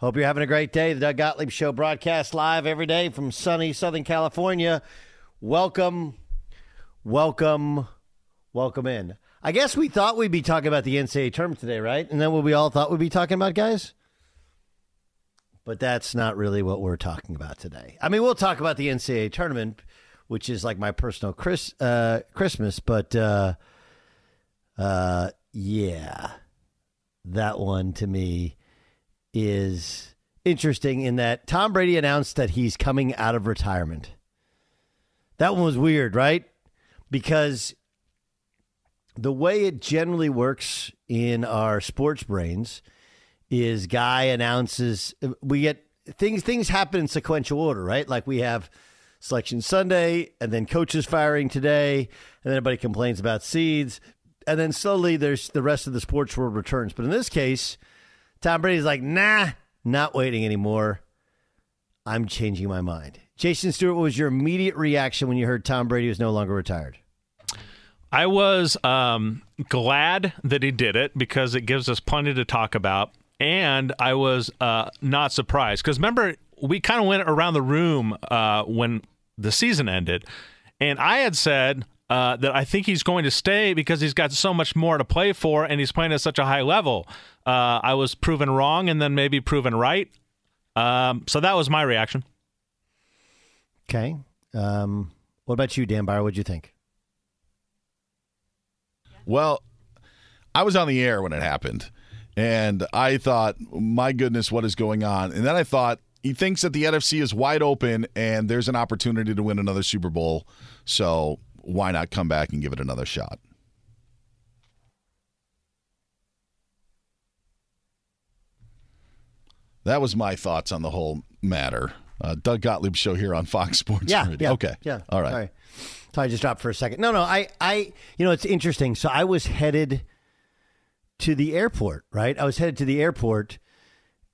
Hope you're having a great day. The Doug Gottlieb Show broadcast live every day from sunny Southern California. Welcome, welcome, welcome in. I guess we thought we'd be talking about the NCAA tournament today, right? And then what we all thought we'd be talking about, guys? But that's not really what we're talking about today. I mean, we'll talk about the NCAA tournament, which is like my personal Chris, uh, Christmas, but uh, uh, yeah, that one to me is interesting in that Tom Brady announced that he's coming out of retirement. That one was weird, right? Because the way it generally works in our sports brains is guy announces we get things things happen in sequential order, right? Like we have selection Sunday and then coaches firing today, and then everybody complains about seeds, and then slowly there's the rest of the sports world returns. But in this case, Tom Brady's like, nah, not waiting anymore. I'm changing my mind. Jason Stewart, what was your immediate reaction when you heard Tom Brady was no longer retired? I was um, glad that he did it because it gives us plenty to talk about. And I was uh, not surprised because remember, we kind of went around the room uh, when the season ended. And I had said uh, that I think he's going to stay because he's got so much more to play for and he's playing at such a high level. Uh, I was proven wrong and then maybe proven right. Um, so that was my reaction. Okay. Um, what about you, Dan Beyer? What'd you think? Well, I was on the air when it happened, and I thought, my goodness, what is going on? And then I thought, he thinks that the NFC is wide open and there's an opportunity to win another Super Bowl. So why not come back and give it another shot? That was my thoughts on the whole matter. Uh, Doug Gottlieb show here on Fox Sports. Yeah, Radio. yeah, okay, yeah. all right. Sorry. So I just dropped for a second. No, no, I, I, you know, it's interesting. So I was headed to the airport, right? I was headed to the airport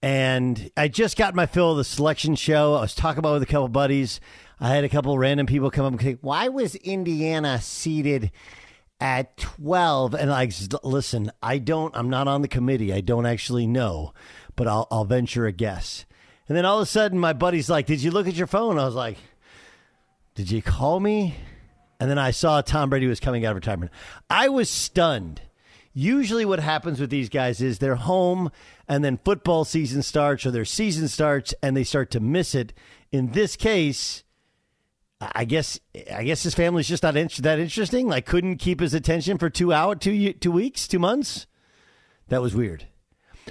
and I just got my fill of the selection show. I was talking about it with a couple buddies. I had a couple random people come up and say, Why was Indiana seated at 12? And like, listen, I don't, I'm not on the committee. I don't actually know, but I'll, I'll venture a guess. And then all of a sudden, my buddy's like, Did you look at your phone? I was like, Did you call me? And then I saw Tom Brady was coming out of retirement. I was stunned. Usually, what happens with these guys is they're home and then football season starts or their season starts and they start to miss it. In this case, I guess I guess his family's just not that interesting. Like, couldn't keep his attention for two hour, two two weeks, two months. That was weird.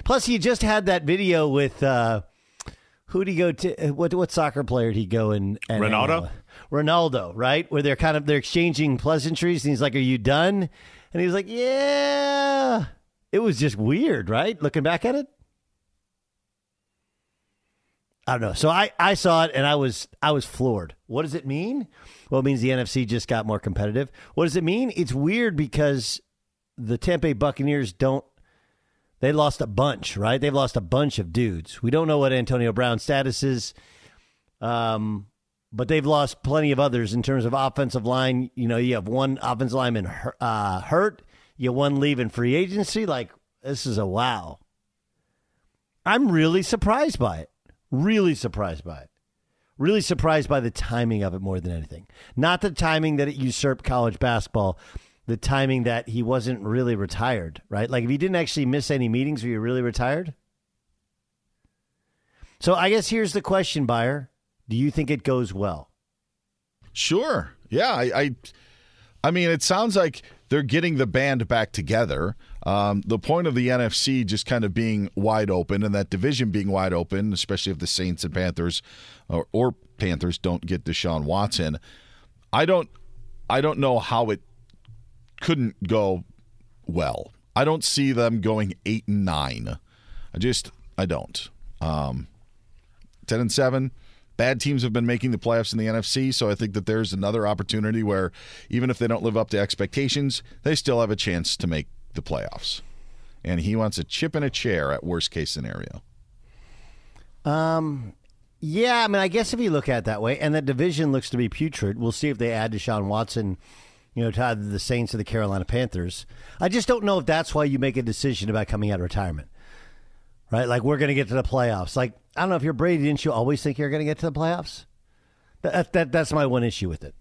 Plus, he just had that video with uh, who'd he go to? What what soccer player did he go in? and Ronaldo? uh, Ronaldo, right? Where they're kind of they're exchanging pleasantries, and he's like, "Are you done?" And he's like, "Yeah." It was just weird, right? Looking back at it. I don't know. So I, I saw it and I was I was floored. What does it mean? Well, it means the NFC just got more competitive. What does it mean? It's weird because the Tampa Buccaneers don't they lost a bunch, right? They've lost a bunch of dudes. We don't know what Antonio Brown's status is. Um but they've lost plenty of others in terms of offensive line. You know, you have one offensive lineman uh, hurt, you have one leaving free agency. Like, this is a wow. I'm really surprised by it. Really surprised by it. Really surprised by the timing of it more than anything. Not the timing that it usurped college basketball, the timing that he wasn't really retired, right? Like if he didn't actually miss any meetings, were you really retired? So I guess here's the question, Beyer. Do you think it goes well? Sure. Yeah, I, I, I mean, it sounds like they're getting the band back together. Um, the point of the NFC just kind of being wide open and that division being wide open, especially if the Saints and Panthers or, or Panthers don't get Deshaun Watson. I don't, I don't know how it couldn't go well. I don't see them going eight and nine. I just, I don't. Um, Ten and seven bad teams have been making the playoffs in the NFC, so I think that there's another opportunity where even if they don't live up to expectations, they still have a chance to make the playoffs. And he wants a chip in a chair at worst case scenario. Um, yeah, I mean, I guess if you look at it that way, and that division looks to be putrid, we'll see if they add Deshaun Watson, you know, to the Saints or the Carolina Panthers. I just don't know if that's why you make a decision about coming out of retirement, right? Like we're going to get to the playoffs. Like I don't know if you're Brady, didn't you always think you're going to get to the playoffs? That, that that's my one issue with it.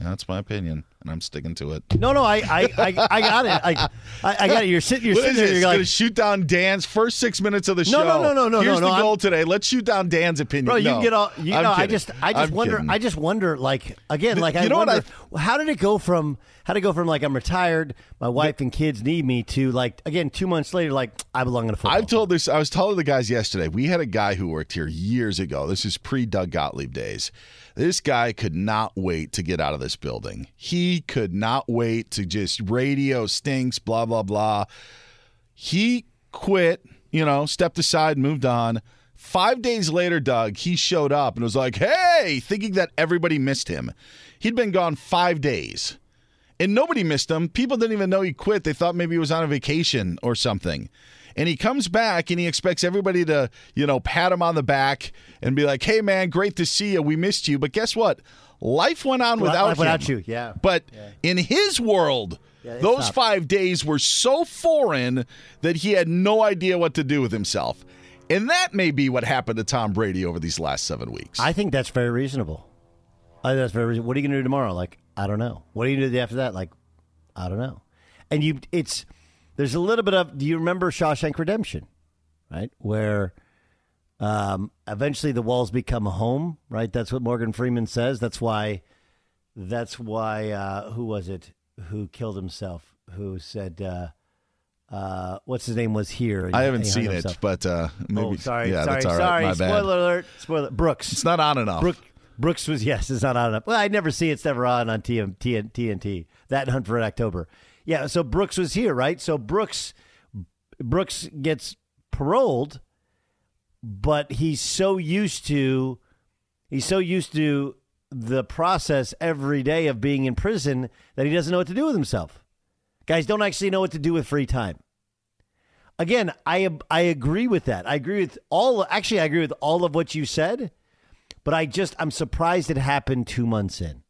That's my opinion, and I'm sticking to it. No, no, I, I, I, I got it. I, I, I got it. You're sitting, you're What sitting is there. You're like, Gonna shoot down Dan's first six minutes of the show. no, no, no, no, no. Here's no, the no, goal I'm- today. Let's shoot down Dan's opinion. Bro, you No, can get all. You know, I just, I just I'm wonder. kidding. I just wonder. Like again, The- like I you know what wonder, how did it go from how did it go from like I'm retired, my wife and kids need me to like again two months later, like I belong in a football. I've told this. I was telling the guys yesterday. We had a guy who worked here years ago. This is pre Doug Gottlieb days. This guy could not wait to get out of this building. He could not wait to just radio stinks, blah blah blah. He quit. You know, stepped aside, moved on. Five days later, Doug, he showed up and was like, "Hey," thinking that everybody missed him. He'd been gone five days. And nobody missed him. People didn't even know he quit. They thought maybe he was on a vacation or something. And he comes back and he expects everybody to, you know, pat him on the back and be like, hey, man, great to see you. We missed you. But guess what? Life went on Life without him. without you, yeah. But in his world, Yeah, those stopped. five days were so foreign that he had no idea what to do with himself. And that may be what happened to Tom Brady over these last seven weeks. I think that's very reasonable. I think that's very. Reasonable. What are you going to do tomorrow? Like I don't know. What are you going to do after that? Like I don't know. And you, it's there's a little bit of. Do you remember Shawshank Redemption? Right where. Um, eventually, the walls become a home. Right, that's what Morgan Freeman says. That's why. That's why. Uh, who was it? Who killed himself? Who said? Uh, uh, what's his name was here? I haven't seen it, but uh, maybe. oh, sorry, yeah, sorry, that's all right. sorry. My bad. Spoiler alert! Spoiler. Brooks. It's not on enough. Brook, Brooks was yes, it's not on and off. Well, I never see it's never on on TM, TN, TNT. That and Hunt for October. Yeah, so Brooks was here, right? So Brooks Brooks gets paroled, but he's so used to he's so used to the process every day of being in prison that he doesn't know what to do with himself. Guys don't actually know what to do with free time. Again, I I agree with that. I agree with all. Actually, I agree with all of what you said. But I just I'm surprised it happened two months in.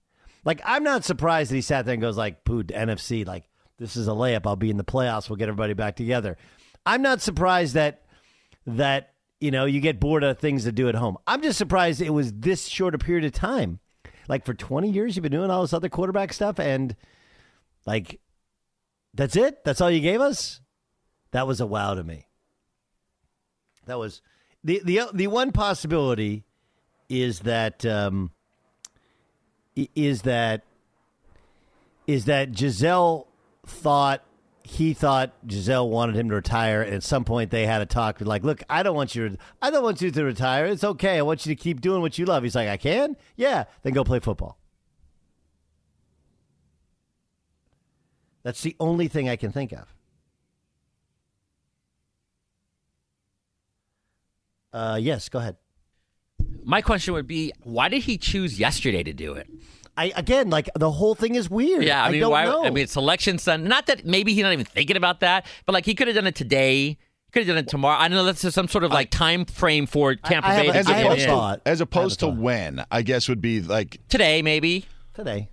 Like I'm not surprised that he sat there and goes like, "Pooh, NFC, like this is a layup. I'll be in the playoffs. We'll get everybody back together." I'm not surprised that that you know you get bored of things to do at home. I'm just surprised it was this short a period of time. Like for 20 years, you've been doing all this other quarterback stuff, and like that's it. That's all you gave us. That was a wow to me. That was the the the one possibility is that um, is that is that Gisele thought he thought Gisele wanted him to retire, and at some point they had a talk. Like, look, I don't want you. I don't want you to retire. It's okay. I want you to keep doing what you love. He's like, I can. Yeah, then go play football. That's the only thing I can think of. Uh, yes, go ahead. My question would be, why did he choose yesterday to do it? I again, like the whole thing is weird. Yeah, I mean, don't why? know. I mean, it's election Sunday. Not that maybe he's not even thinking about that, but like he could have done it today. Could have done it tomorrow. I know that's some sort of like time frame for Tampa I have Bay. a- to As I have in. opposed, thought. as opposed to have a thought. when, I guess would be like today, maybe. today.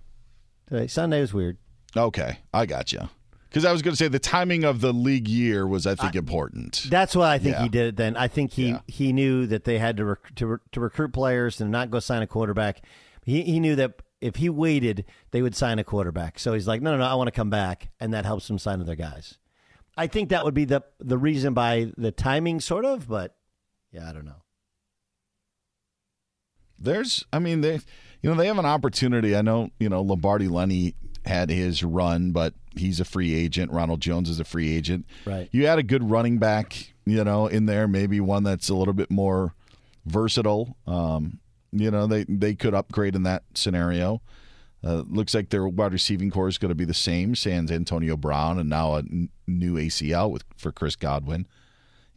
Today, Sunday was weird. okay, I got you. Because I was going to say the timing of the league year was, I think, important. That's why I think Yeah. he did it. Then I think he Yeah. he knew that they had to rec- to, re- to recruit players and not go sign a quarterback. He he knew that if he waited, they would sign a quarterback. So he's like, no, no, no, I want to come back, and that helps him sign other guys. I think that would be the the reason by the timing, sort of. But yeah, I don't know. There's, I mean, they, you know, they have an opportunity. I know, you know, Lombardi Lenny had his run, but he's a free agent. Ronald Jones is a free agent. Right. You had a good running back, you know, in there. Maybe one that's a little bit more versatile. Um, you know, they they could upgrade in that scenario. Uh, looks like their wide receiving core is going to be the same. Sans Antonio Brown and now a n- new ACL with for Chris Godwin.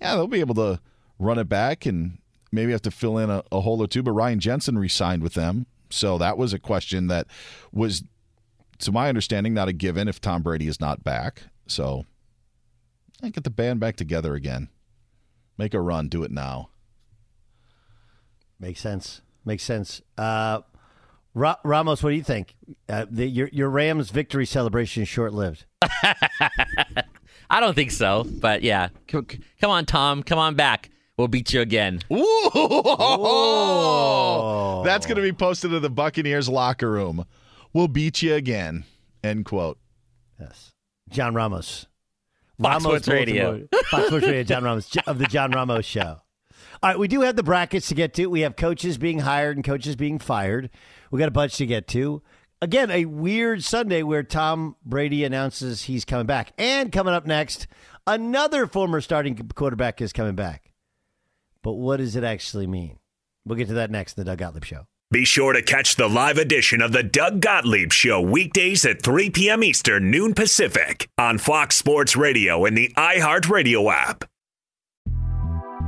Yeah, they'll be able to run it back and maybe have to fill in a, a hole or two. But Ryan Jensen re-signed with them, so that was a question that was, to my understanding, not a given if Tom Brady is not back. So, I get the band back together again. Make a run. Do it now. Makes sense. Makes sense. Uh, Ra- Ramos, what do you think? Uh, the, your your Rams victory celebration is short lived. I don't think so, but yeah. C- c- Come on, Tom. Come on back. We'll beat you again. Ooh! That's going to be posted to the Buccaneers locker room. We'll beat you again. End quote. Yes. John Ramos. Fox Sports Radio. Baltimore- Fox Sports Radio, John Ramos of the John Ramos Show. All right, we do have the brackets to get to. We have coaches being hired and coaches being fired. We got a bunch to get to. Again, a weird Sunday where Tom Brady announces he's coming back. And coming up next, another former starting quarterback is coming back. But what does it actually mean? We'll get to that next in the Doug Gottlieb Show. Be sure to catch the live edition of the Doug Gottlieb Show weekdays at 3 p.m. Eastern, noon Pacific on Fox Sports Radio and the iHeartRadio app.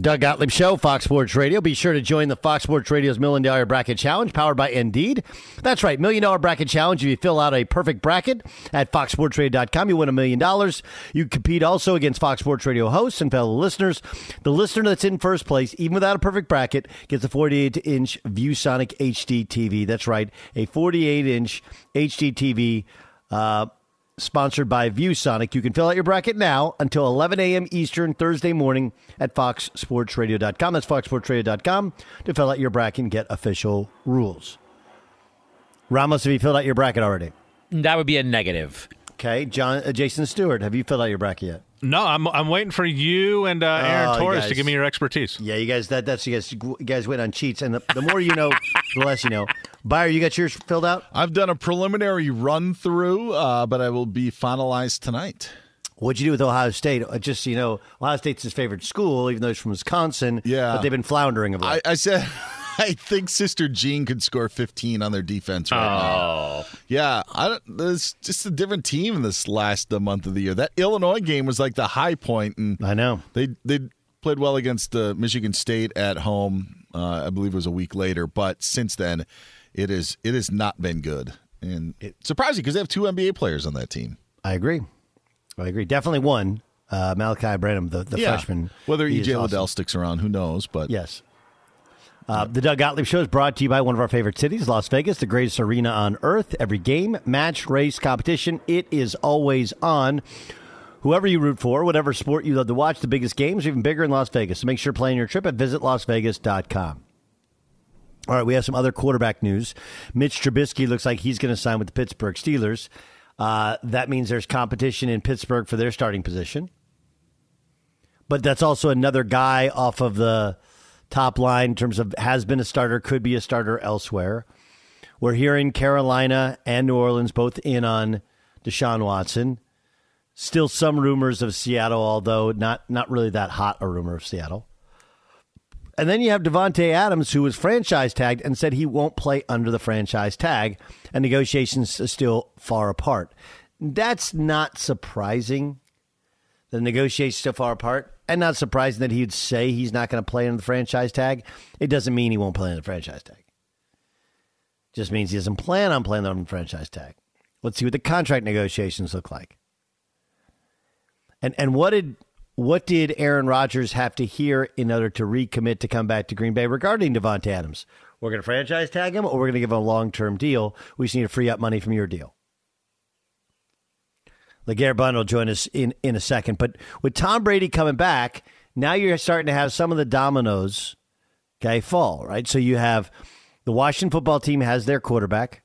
Doug Gottlieb Show, Fox Sports Radio. Be sure to join the Fox Sports Radio's Million Dollar Bracket Challenge powered by Indeed. That's right, Million Dollar Bracket Challenge. If you fill out a perfect bracket at foxsportsradio.com, you win a million dollars. You compete also against Fox Sports Radio hosts and fellow listeners. The listener that's in first place, even without a perfect bracket, gets a 48 inch ViewSonic HD TV. That's right, a 48 inch HD TV. Uh, sponsored by ViewSonic. You can fill out your bracket now until 11 a.m. Eastern Thursday morning at foxsportsradio.com. That's foxsportsradio.com to fill out your bracket and get official rules. Ramos, have you filled out your bracket already? That would be a negative. Okay, John, uh, Jason Stewart, have you filled out your bracket yet? No, I'm I'm waiting for you and uh, Aaron Oh, you Torres to give me your expertise. Yeah, you guys. That that's you guys. You guys went on cheats, and the, the more you know, the less you know. Beyer, you got yours filled out. I've done a preliminary run through, uh, but I will be finalized tonight. What'd you do with Ohio State? Uh, Just so you know, Ohio State's his favorite school, even though he's from Wisconsin. Yeah. but they've been floundering of late. I, I said I think Sister Jean could score 15 on their defense right now. Oh. Yeah, I don't, it's just a different team in this last uh, month of the year. That Illinois game was like the high point, and I know they they played well against uh, Michigan State at home. Uh, I believe it was a week later, but since then, it is it has not been good, and it's surprising because they have two NBA players on that team. I agree. I agree. Definitely one. Uh, Malachi Branham, the, the Yeah. freshman. Whether EJ is Liddell awesome. sticks around, who knows? But Yes. Uh, the Doug Gottlieb Show is brought to you by one of our favorite cities, Las Vegas, the greatest arena on earth. Every game, match, race, competition, it is always on. Whoever you root for, whatever sport you love to watch, the biggest games are even bigger in Las Vegas. So make sure to plan your trip at visitlasvegas.com. All right, we have some other quarterback news. Mitch Trubisky looks like he's going to sign with the Pittsburgh Steelers. Uh, that means there's competition in Pittsburgh for their starting position. But that's also another guy off of the top line in terms of has been a starter, could be a starter elsewhere. We're hearing Carolina and New Orleans both in on Deshaun Watson. Still some rumors of Seattle, although not not really that hot a rumor of Seattle. And then you have Davante Adams, who was franchise tagged and said he won't play under the franchise tag, and negotiations are still far apart. That's not surprising. The negotiations still far apart, and not surprising that he'd say he's not going to play under the franchise tag. It doesn't mean he won't play under the franchise tag. Just means he doesn't plan on playing under the franchise tag. Let's see what the contract negotiations look like. And and what did what did Aaron Rodgers have to hear in order to recommit to come back to Green Bay regarding Davante Adams? We're going to franchise tag him, or we're going to give him a long term deal. We just need to free up money from your deal. LeGarrette will join us in, in a second. But with Tom Brady coming back, now you're starting to have some of the dominoes, okay, fall, right? So you have the Washington football team has their quarterback.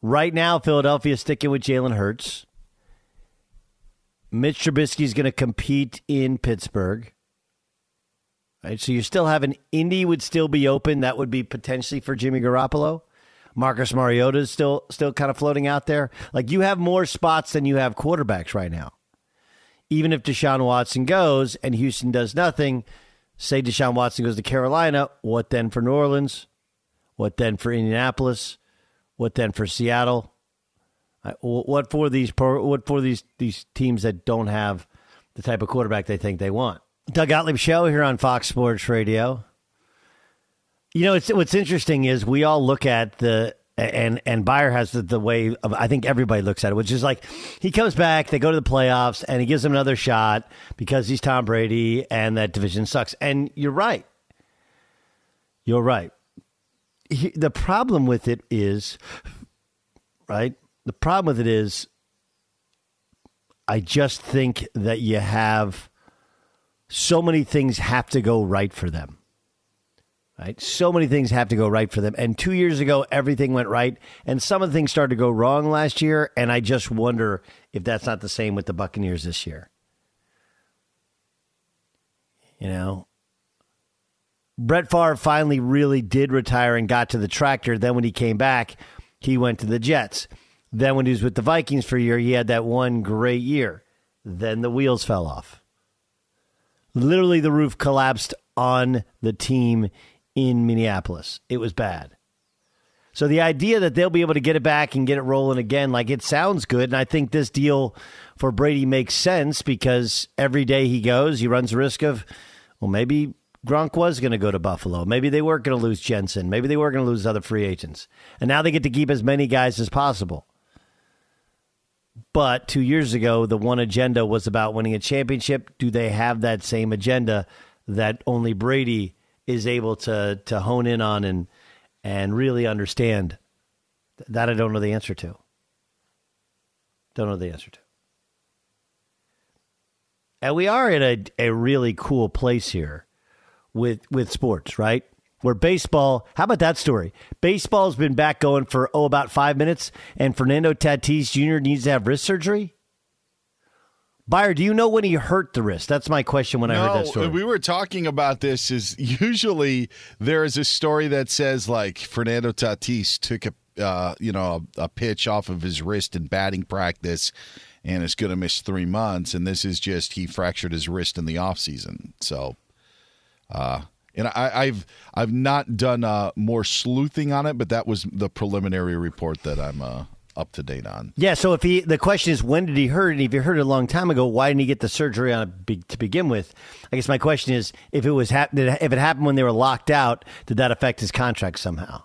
Right now, Philadelphia sticking with Jalen Hurts. Mitch Trubisky is going to compete in Pittsburgh. Right, so you still have an Indy would still be open. That would be potentially for Jimmy Garoppolo. Marcus Mariota is still still kind of floating out there. Like you have more spots than you have quarterbacks right now. Even if Deshaun Watson goes and Houston does nothing, say Deshaun Watson goes to Carolina, what then for New Orleans? What then for Indianapolis? What then for Seattle? What for these what for these these teams that don't have the type of quarterback they think they want? Doug Gottlieb show here on Fox Sports Radio. You know, it's what's interesting is we all look at the and and Beyer has the, the way of I think everybody looks at it, which is like he comes back, they go to the playoffs, and he gives them another shot because he's Tom Brady, and that division sucks. And you're right. You're right. He, the problem with it is, right? The problem with it is, I just think that you have so many things have to go right for them. Right? So many things have to go right for them. And two years ago, everything went right. And some of the things started to go wrong last year. And I just wonder if that's not the same with the Buccaneers this year. You know, Brett Favre finally really did retire and got to the tractor. Then when he came back, he went to the Jets. Then when he was with the Vikings for a year, he had that one great year. Then the wheels fell off. Literally, the roof collapsed on the team in Minneapolis. It was bad. So the idea that they'll be able to get it back and get it rolling again, like it sounds good. And I think this deal for Brady makes sense because every day he goes, he runs the risk of, well, maybe Gronk was going to go to Buffalo. Maybe they weren't going to lose Jensen. Maybe they were going to lose other free agents. And now they get to keep as many guys as possible. But two years ago, the one agenda was about winning a championship. Do they have that same agenda that only Brady is able to to hone in on and and really understand? That I don't know the answer to. Don't know the answer to. And we are in a, a really cool place here with with sports, right? Where baseball, how about that story? Baseball's been back going for oh about five minutes, and Fernando Tatis Jr. needs to have wrist surgery. Beyer, do you know when he hurt the wrist? That's my question when I heard that story. We were talking about this. Is usually there is a story that says like Fernando Tatis took a uh, you know a, a pitch off of his wrist in batting practice and is going to miss three months. And this is just he fractured his wrist in the off season. So, uh, and I, have I've not done uh, more sleuthing on it, but that was the preliminary report that I'm uh, up to date on. Yeah. So if he, the question is, when did he hurt? And if he hurt it a long time ago, why didn't he get the surgery on it be, to begin with? I guess my question is, if it was hap- if it happened when they were locked out, did that affect his contract somehow?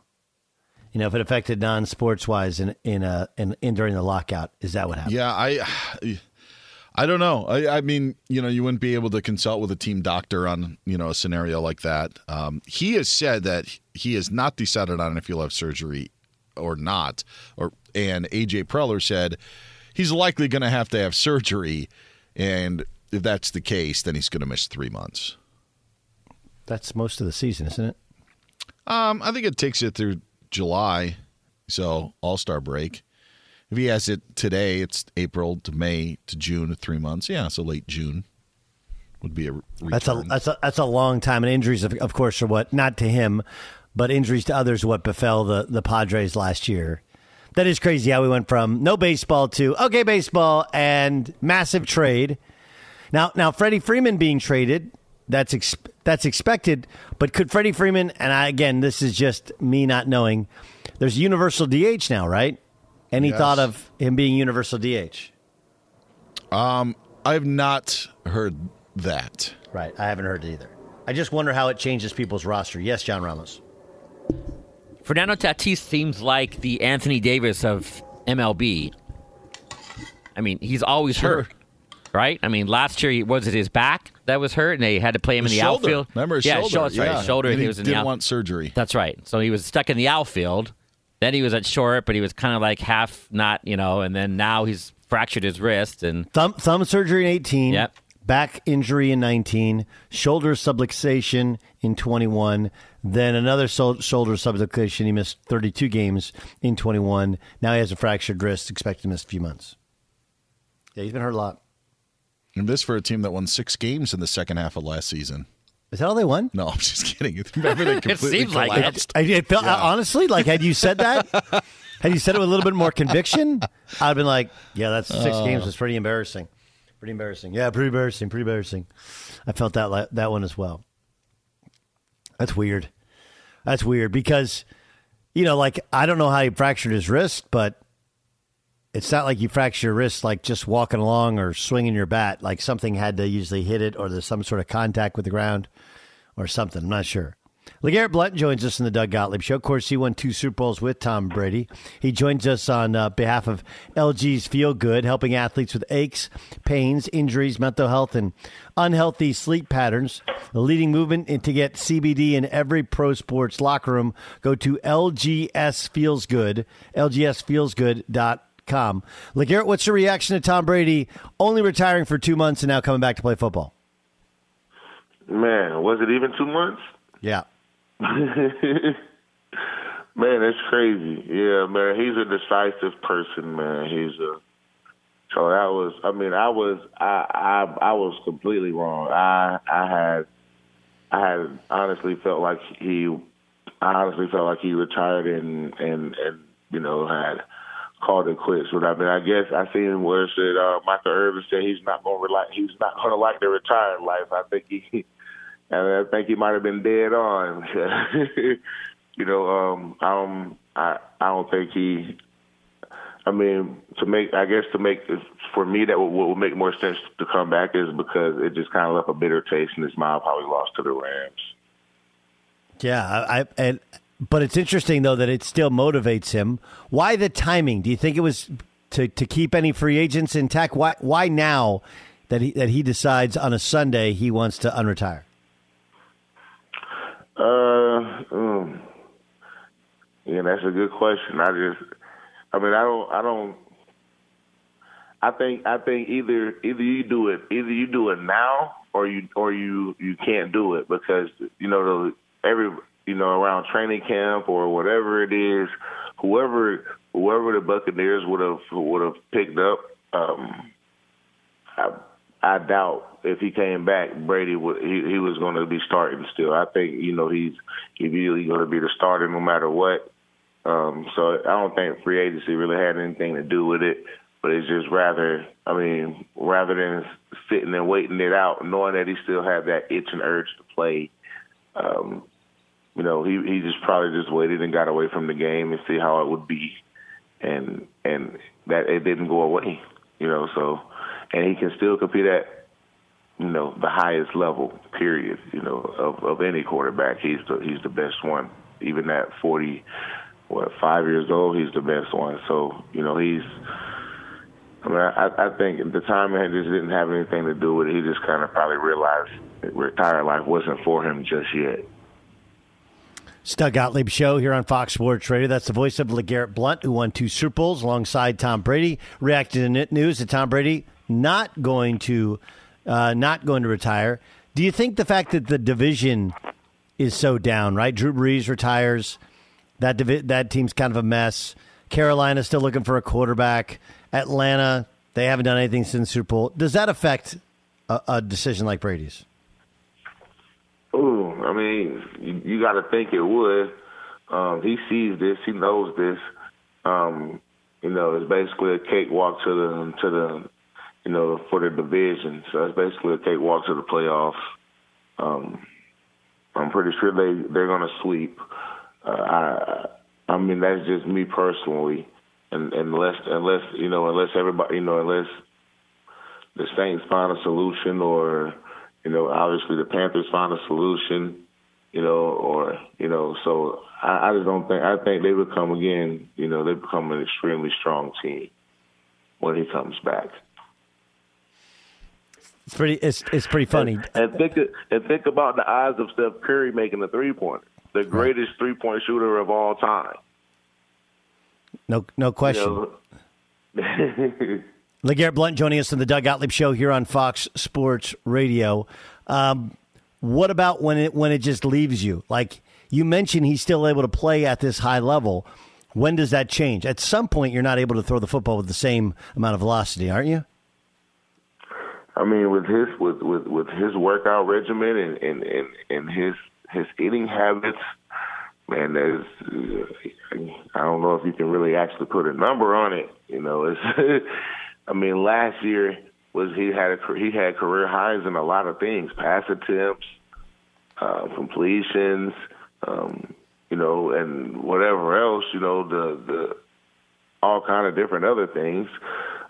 You know, if it affected non-sports wise in in a in, in during the lockout, is that what happened? Yeah, I. I don't know. I, I, mean, you know, you wouldn't be able to consult with a team doctor on, you know, a scenario like that. Um, he has said that he has not decided on if he'll have surgery or not. Or and AJ Preller said he's likely going to have to have surgery, and if that's the case, then he's going to miss three months. That's most of the season, isn't it? Um, I think it takes it through July, so All Star break. If he has it today, it's April to May to June, three months. Yeah, so late June would be a return. That's a that's a that's a long time. And injuries, of, of course, are what not to him, but injuries to others what befell the, the Padres last year. That is crazy how we went from no baseball to okay baseball and massive trade. Now now Freddie Freeman being traded, that's ex- that's expected, but could Freddie Freeman and I again this is just me not knowing. There's universal DH now, right? Any Yes. thought of him being universal DH? Um, I've not heard that. Right, I haven't heard it either. I just wonder how it changes people's roster. Yes, John Ramos. Fernando Tatis seems like the Anthony Davis of MLB. I mean, he's always hurt, right? I mean, last year he- was it his back that was hurt, and they had to play him His in the shoulder. outfield. Remember his yeah, shoulder? Shoulder, that's right, Yeah. his shoulder. And and he he was in didn't the out- want surgery. That's right. So he was stuck in the outfield. Then he was at short, but he was kind of like half not, you know. And then now he's fractured his wrist, and Thumb thumb surgery in 18. Yep. Back injury in 19. Shoulder subluxation in 21. Then another sol- shoulder subluxation. He missed 32 games in 21. Now he has a fractured wrist. Expected to miss a few months. Yeah, he's been hurt a lot. And this for a team that won six games in the second half of last season. Is that all they won? No, I'm just kidding. Everything completely seems like it. collapsed. I, it felt, honestly, like had you said that, had you said it with a little bit more conviction, I'd been like, yeah, that's six Oh. games. It's pretty embarrassing. Pretty embarrassing. Yeah, pretty embarrassing. Pretty embarrassing. I felt that that one as well. That's weird. That's weird because, you know, like I don't know how he fractured his wrist, but it's not like you fracture your wrist like just walking along or swinging your bat. Like something had to usually hit it, or there's some sort of contact with the ground, or something. I'm not sure. LeGarrette Blount joins us in the Doug Gottlieb Show. Of course, he won two Super Bowls with Tom Brady. He joins us on uh, behalf of LG's Feel Good, helping athletes with aches, pains, injuries, mental health, and unhealthy sleep patterns. The leading movement to get CBD in every pro sports locker room. Go to LGS Feels Good, LGSFeelsGood.com. LeGarrette, what's your reaction to Tom Brady only retiring for two months and now coming back to play football? Man, was it even two months? Yeah. man, it's crazy. Yeah, man, he's a decisive person, man. He's a so that was. I mean, I was. I I I was completely wrong. I I had I had honestly felt like he. I honestly felt like he retired and and and you know had called it quits. But I mean, I guess I seen where it said uh, Michael Irvin said he's not to like He's not going to like the retired life. I think he. And I think he might have been dead on. you know, um, um, I I don't think he. I mean, to make I guess to make for me that what would make more sense to come back is because it just kind of left a bitter taste in his mouth how he lost to the Rams. Yeah, I, I and but it's interesting though that it still motivates him. Why the timing? Do you think it was to to keep any free agents intact? Why why now that he that he decides on a Sunday he wants to unretire? Uh, um, yeah, that's a good question. I just, I mean, I don't, I don't. I think, I think either either you do it, either you do it now, or you or you you can't do it because you know the every you know around training camp or whatever it is, whoever whoever the Buccaneers would have would have picked up. Um, I, I doubt if he came back, Brady would he, he was going to be starting still. I think you know he's really going to be the starter no matter what. Um, so I don't think free agency really had anything to do with it, but it's just rather I mean rather than sitting and waiting it out, knowing that he still had that itch and urge to play. Um, you know, he he just probably just waited and got away from the game and see how it would be, and and that it didn't go away. You know, so and he can still compete at you know the highest level. Period. You know of of any quarterback, he's the he's the best one. Even at forty, what five years old, he's the best one. So you know he's. I mean, I, I think the time timing just didn't have anything to do with it. He just kind of probably realized retired life wasn't for him just yet. Doug Gottlieb Show here on Fox Sports Radio. That's the voice of LeGarrette Blount, who won two Super Bowls alongside Tom Brady. Reacted to net news that Tom Brady not going to uh, not going to retire. Do you think the fact that the division is so down, right? Drew Brees retires. That divi- that team's kind of a mess. Carolina's still looking for a quarterback. Atlanta, they haven't done anything since Super Bowl. Does that affect a, a decision like Brady's? Ooh, I mean, you, you got to think it would. Um, he sees this. He knows this. Um, you know, it's basically a cakewalk to the to the you know for the division. So it's basically a cakewalk to the playoffs. Um, I'm pretty sure they they're to sweep. Uh, I I mean that's just me personally, and unless unless you know unless everybody you know unless the Saints find a solution or you know obviously the Panthers find a solution, you know or you know so I, I just don't think I think they become again you know they become an extremely strong team when he comes back. It's pretty. It's it's pretty funny. And, and think and think about the eyes of Steph Curry making a three pointer, the greatest three point shooter of all time. No, no question. You know? LeGarrette Blount joining us in the Doug Gottlieb Show here on Fox Sports Radio. Um, what about when it when it just leaves you? Like you mentioned, he's still able to play at this high level. When does that change? At some point, you're not able to throw the football with the same amount of velocity, aren't you? I mean, with his with with with his workout regimen and and and, and his his eating habits, man, there's I don't know if you can really actually put a number on it. You know, it's I mean, last year was he had a he had career highs in a lot of things, pass attempts, uh, completions, um, you know, and whatever else, you know, the the all kind of different other things.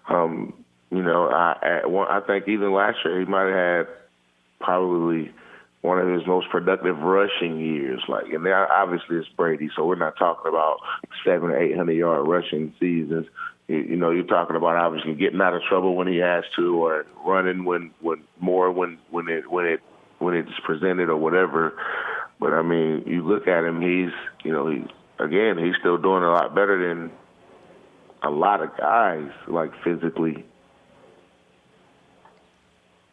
Um, you know, I I think even last year he might have had probably one of his most productive rushing years. Like, and now obviously it's Brady, so we're not talking about seven or eight hundred yard rushing seasons. You, you know, you're talking about obviously getting out of trouble when he has to, or running when when more when when it when it when it's presented or whatever. But I mean, you look at him; he's you know he again he's still doing a lot better than a lot of guys, like physically.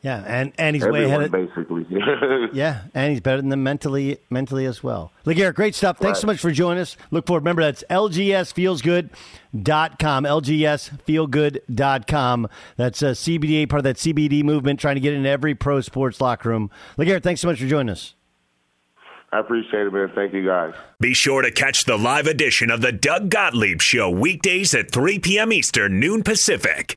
Yeah, and and he's Everyone, way ahead. Of, basically. yeah, and he's better than them mentally mentally as well. LeGarrette, great stuff. Thanks Right. so much for joining us. Look forward. Remember, that's lgsfeelsgood.com. lgsfeelgood.com. That's uh, a CBDA, part of that CBD movement, trying to get into every pro sports locker room. LeGarrette, thanks so much for joining us. I appreciate it, man. Thank you, guys. Be sure to catch the live edition of the Doug Gottlieb Show weekdays at 3 p.m. Eastern, noon Pacific.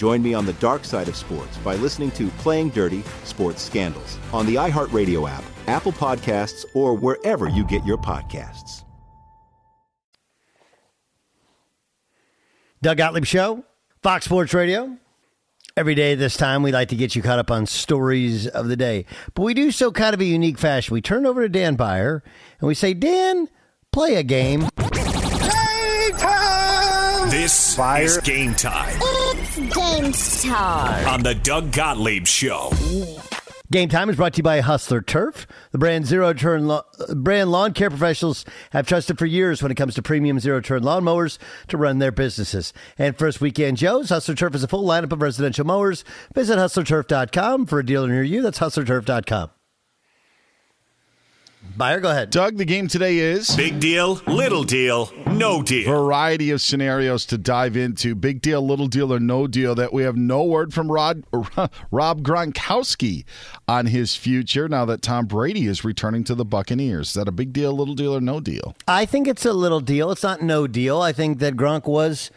Join me on the dark side of sports by listening to Playing Dirty Sports Scandals on the iHeartRadio app, Apple Podcasts, or wherever you get your podcasts. Doug Gottlieb Show, Fox Sports Radio. Every day this time, we like to get you caught up on stories of the day. But we do so kind of a unique fashion. We turn over to Dan Beyer and we say, Dan, play a game. This is game time It's game time. on the Doug Gottlieb Show. Game time is brought to you by Hustler Turf, the brand zero turn lo- brand lawn care professionals have trusted for years when it comes to premium zero turn lawn mowers to run their businesses. And first weekend Joe's, Hustler Turf is a full lineup of residential mowers. Visit hustlerturf.com for a dealer near you. That's hustlerturf.com. Beyer, go ahead. Doug, the game today is Big deal, little deal, no deal. Variety of scenarios to dive into. Big deal, little deal, or no deal. That we have no word from Rod, Rob Gronkowski on his future now that Tom Brady is returning to the Buccaneers. Is that a big deal, little deal, or no deal? I think it's a little deal. It's not no deal. I think that Gronk was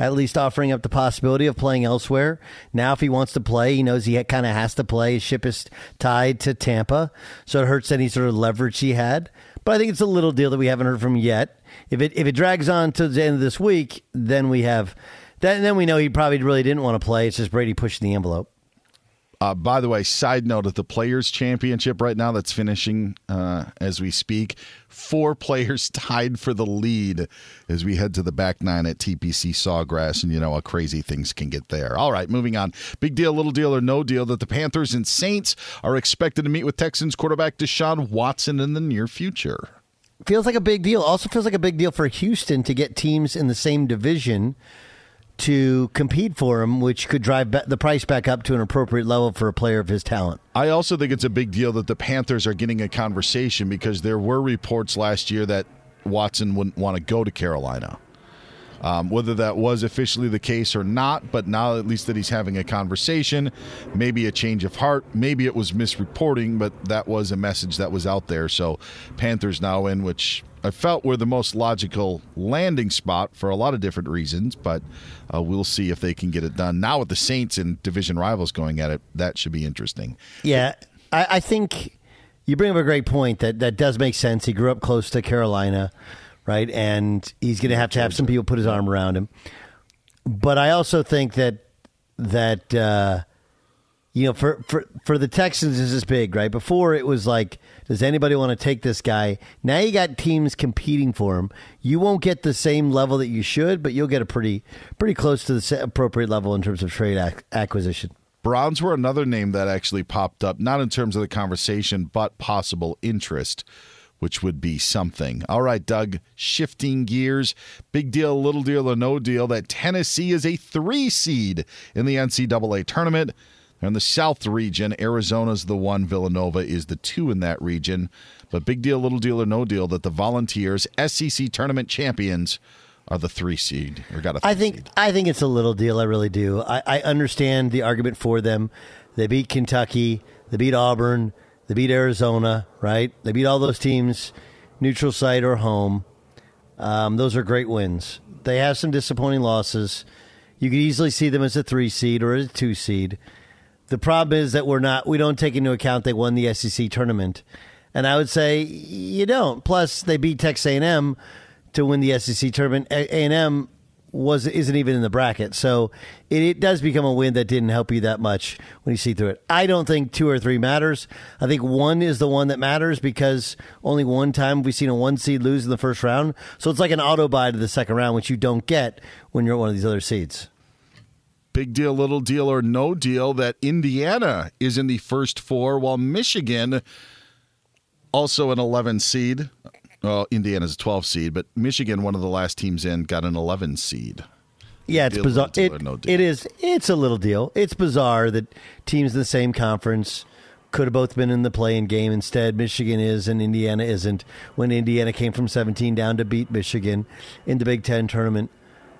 at least offering up the possibility of playing elsewhere. Now, if he wants to play, he knows he kind of has to play. His ship is tied to Tampa, so it hurts any sort of leverage he had. But I think it's a little deal that we haven't heard from yet. If it if it drags on to the end of this week, then we have then then we know he probably really didn't want to play. It's just Brady pushing the envelope. Uh, by the way, side note of the Players Championship right now that's finishing uh, as we speak, four players tied for the lead as we head to the back nine at TPC Sawgrass, and you know how crazy things can get there. All right, moving on. Big deal, little deal, or no deal that the Panthers and Saints are expected to meet with Texans quarterback Deshaun Watson in the near future. Feels like a big deal. Also feels like a big deal for Houston to get teams in the same division to compete for him, which could drive the price back up to an appropriate level for a player of his talent. I also think it's a big deal that the Panthers are getting a conversation because there were reports last year that Watson wouldn't want to go to Carolina. Um, whether that was officially the case or not, but now at least that he's having a conversation, maybe a change of heart, maybe it was misreporting, but that was a message that was out there. So Panthers now in, which I felt were the most logical landing spot for a lot of different reasons, but uh, we'll see if they can get it done. Now with the Saints and division rivals going at it, that should be interesting. Yeah, I, I think you bring up a great point that that does make sense. He grew up close to Carolina, right? And he's going to have to have some people put his arm around him. But I also think that that uh, you know for for for the Texans this is big, right? Before it was like, does anybody want to take this guy? Now you got teams competing for him. You won't get the same level that you should, but you'll get a pretty pretty close to the appropriate level in terms of trade ac- acquisition. Browns were another name that actually popped up, not in terms of the conversation, but possible interest, which would be something. All right, Doug, shifting gears. Big deal, little deal, or no deal that Tennessee is a three seed in the NCAA tournament. In the South region, Arizona's the one, Villanova is the two in that region. But big deal, little deal, or no deal that the Volunteers, SEC tournament champions, are the three seed or got a. I think I think it's a little deal. I really do. I, I understand the argument for them. They beat Kentucky. They beat Auburn. They beat Arizona. Right? They beat all those teams, neutral site or home. Um, those are great wins. They have some disappointing losses. You could easily see them as a three seed or a two seed. The problem is that we're not. We don't take into account they won the SEC tournament, and I would say you don't. Plus, they beat Texas A&M to win the SEC tournament. A and M was isn't even in the bracket, so it, it, does become a win that didn't help you that much when you see through it. I don't think two or three matters. I think one is the one that matters because only one time we've seen a one seed lose in the first round, so it's like an auto bye to the second round, which you don't get when you're one of these other seeds. Big deal, little deal, or no deal that Indiana is in the first four, while Michigan, also an 11 seed, well, Indiana's a 12 seed, but Michigan, one of the last teams in, got an 11 seed. Yeah, it's Deal, bizarre. deal, It, no deal. it is. It's a little deal. It's bizarre that teams in the same conference could have both been in the playing game. Instead, Michigan is and Indiana isn't. When Indiana came from 17 down to beat Michigan in the Big Ten tournament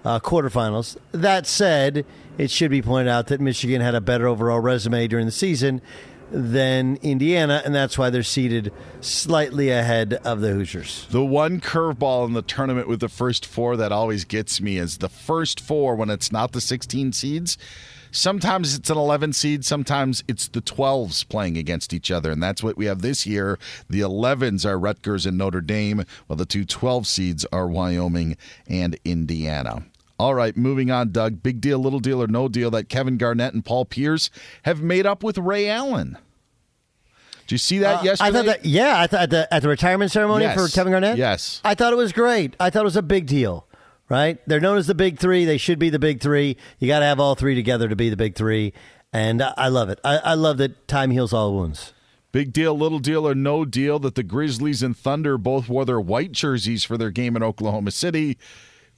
uh, quarterfinals. That said, it should be pointed out that Michigan had a better overall resume during the season than Indiana, and that's why they're seated slightly ahead of the Hoosiers. The one curveball in the tournament with the first four that always gets me is the first four when it's not the 16 seeds. Sometimes it's an 11 seed, sometimes it's the 12s playing against each other. And that's what we have this year. The 11s are Rutgers and Notre Dame, while the two 12 seeds are Wyoming and Indiana. All right, moving on, Doug. Big deal, little deal, or no deal that Kevin Garnett and Paul Pierce have made up with Ray Allen. Did you see that Uh, yesterday? I thought that, yeah, I thought at the, at the retirement ceremony Yes. for Kevin Garnett. Yes. I thought it was great. I thought it was a big deal. Right? They're known as the big three. They should be the big three. You got to have all three together to be the big three, and I, I love it. I, I love that time heals all wounds. Big deal, little deal, or no deal that the Grizzlies and Thunder both wore their white jerseys for their game in Oklahoma City,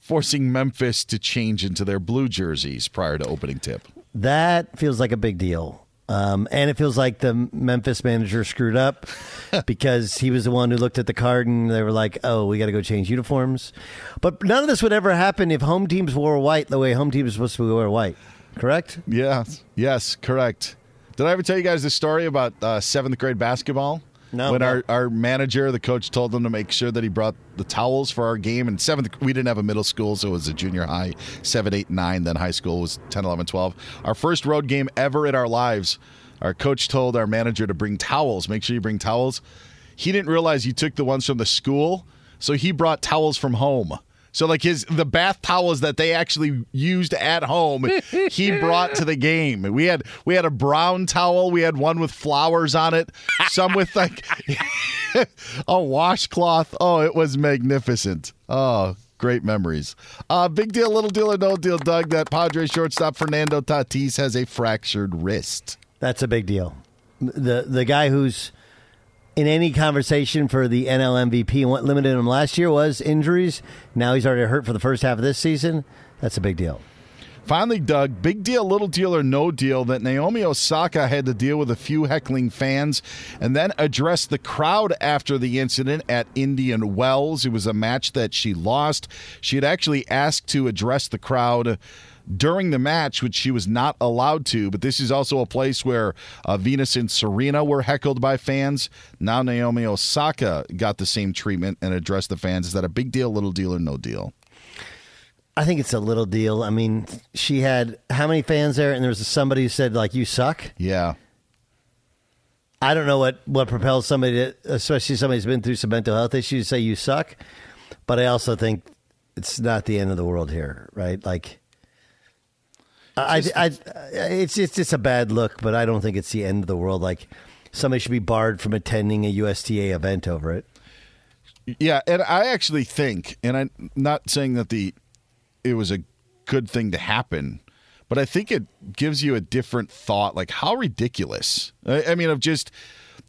forcing Memphis to change into their blue jerseys prior to opening tip. That feels like a big deal. Um, and it feels like the Memphis manager screwed up because he was the one who looked at the card and they were like, oh, we got to go change uniforms. But none of this would ever happen if home teams wore white the way home teams are supposed to wear white, correct? Yes, yes, correct. Did I ever tell you guys the story about uh, seventh grade basketball? No, When no. our, our manager, the coach, told them to make sure that he brought the towels for our game. And seventh, we didn't have a middle school, so it was a junior high, seven, eight, nine. Then high school was 10, 11, 12. Our first road game ever in our lives, our coach told our manager to bring towels. Make sure you bring towels. He didn't realize you took the ones from the school, so he brought towels from home. So like his the bath towels that they actually used at home, he brought to the game. We had we had a brown towel, we had one with flowers on it, some with like a washcloth. Oh, it was magnificent. Oh, great memories. Uh, big deal, little deal, or no deal, Doug. That Padre shortstop Fernando Tatis has a fractured wrist. That's a big deal. The the guy who's in any conversation for the NL MVP and what limited him last year was injuries. Now he's already hurt for the first half of this season. That's a big deal. Finally, Doug, big deal, little deal, or no deal that Naomi Osaka had to deal with a few heckling fans and then address the crowd after the incident at Indian Wells. It was a match that she lost. She had actually asked to address the crowd during the match, which she was not allowed to. But this is also a place where uh, Venus and Serena were heckled by fans. Now Naomi Osaka got the same treatment and addressed the fans. Is that a big deal, little deal, or no deal? I think it's a little deal. I mean, she had how many fans there, and there was somebody who said like, "You suck." Yeah. I don't know what what propels somebody, to, especially somebody who's been through some mental health issues, to say you suck. But I also think it's not the end of the world here, right? Like, I, I, I it's it's just a bad look, but I don't think it's the end of the world. Like, somebody should be barred from attending a USTA event over it. Yeah, and I actually think, and I'm not saying that the it was a good thing to happen, but I think it gives you a different thought. Like how ridiculous! I, I mean, of just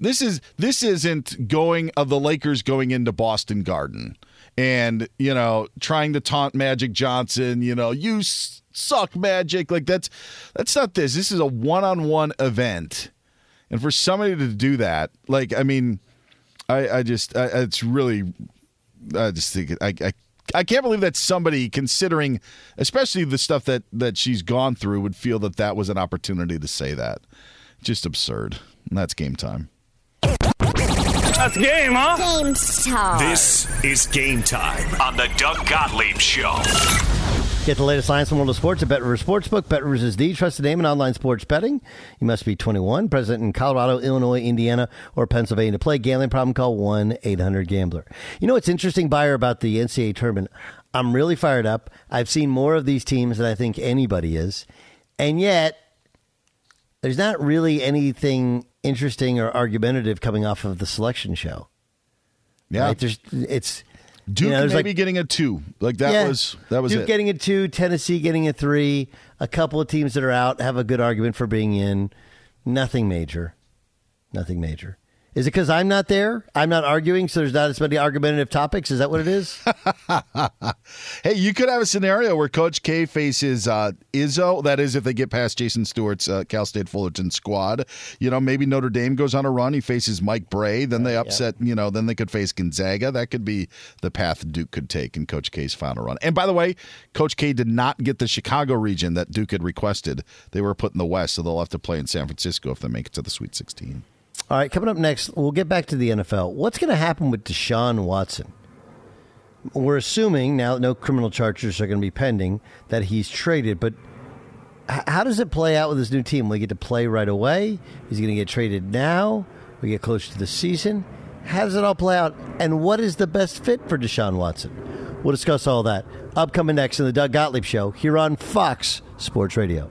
this is this isn't going of the Lakers going into Boston Garden and you know trying to taunt Magic Johnson. You know, you s- suck magic. Like that's that's not this. This is a one-on-one event, and for somebody to do that, like I mean, I I just I, it's really I just think I I. I can't believe that somebody, considering especially the stuff that that she's gone through, would feel that that was an opportunity to say that. Just absurd. And that's game time. That's game, huh? Game time. This is game time on the Doug Gottlieb Show. Get the latest lines from World of Sports at Bet Rivers Sportsbook. BetRivers is the trusted name in online sports betting. You must be 21, present in Colorado, Illinois, Indiana, or Pennsylvania. To play gambling problem, call 1-800-GAMBLER. You know what's interesting, Beyer, about the NCAA tournament? I'm really fired up. I've seen more of these teams than I think anybody is. And yet, there's not really anything interesting or argumentative coming off of the selection show. Yeah. Right? There's, it's... Duke you know, maybe like- getting a two. Like that Yeah. was that was Duke it. getting a two, Tennessee getting a three. A couple of teams that are out have a good argument for being in. Nothing major. Nothing major. Is it because I'm not there? I'm not arguing, so there's not as many argumentative topics. Is that what it is? hey, you could have a scenario where Coach K faces uh, Izzo. That is, if they get past Jason Stewart's uh, Cal State Fullerton squad. You know, maybe Notre Dame goes on a run. He faces Mike Brey. Then they upset. You know, then they could face Gonzaga. That could be the path Duke could take in Coach K's final run. And by the way, Coach K did not get the Chicago region that Duke had requested. They were put in the West, so they'll have to play in San Francisco if they make it to the Sweet 16. All right, coming up next, we'll get back to the NFL. What's going to happen with Deshaun Watson? We're assuming now that no criminal charges are going to be pending that he's traded, but how does it play out with his new team? Will he get to play right away? Is he going to get traded now? We get closer to the season. How does it all play out? And what is the best fit for Deshaun Watson? We'll discuss all that upcoming next in the Doug Gottlieb Show here on Fox Sports Radio.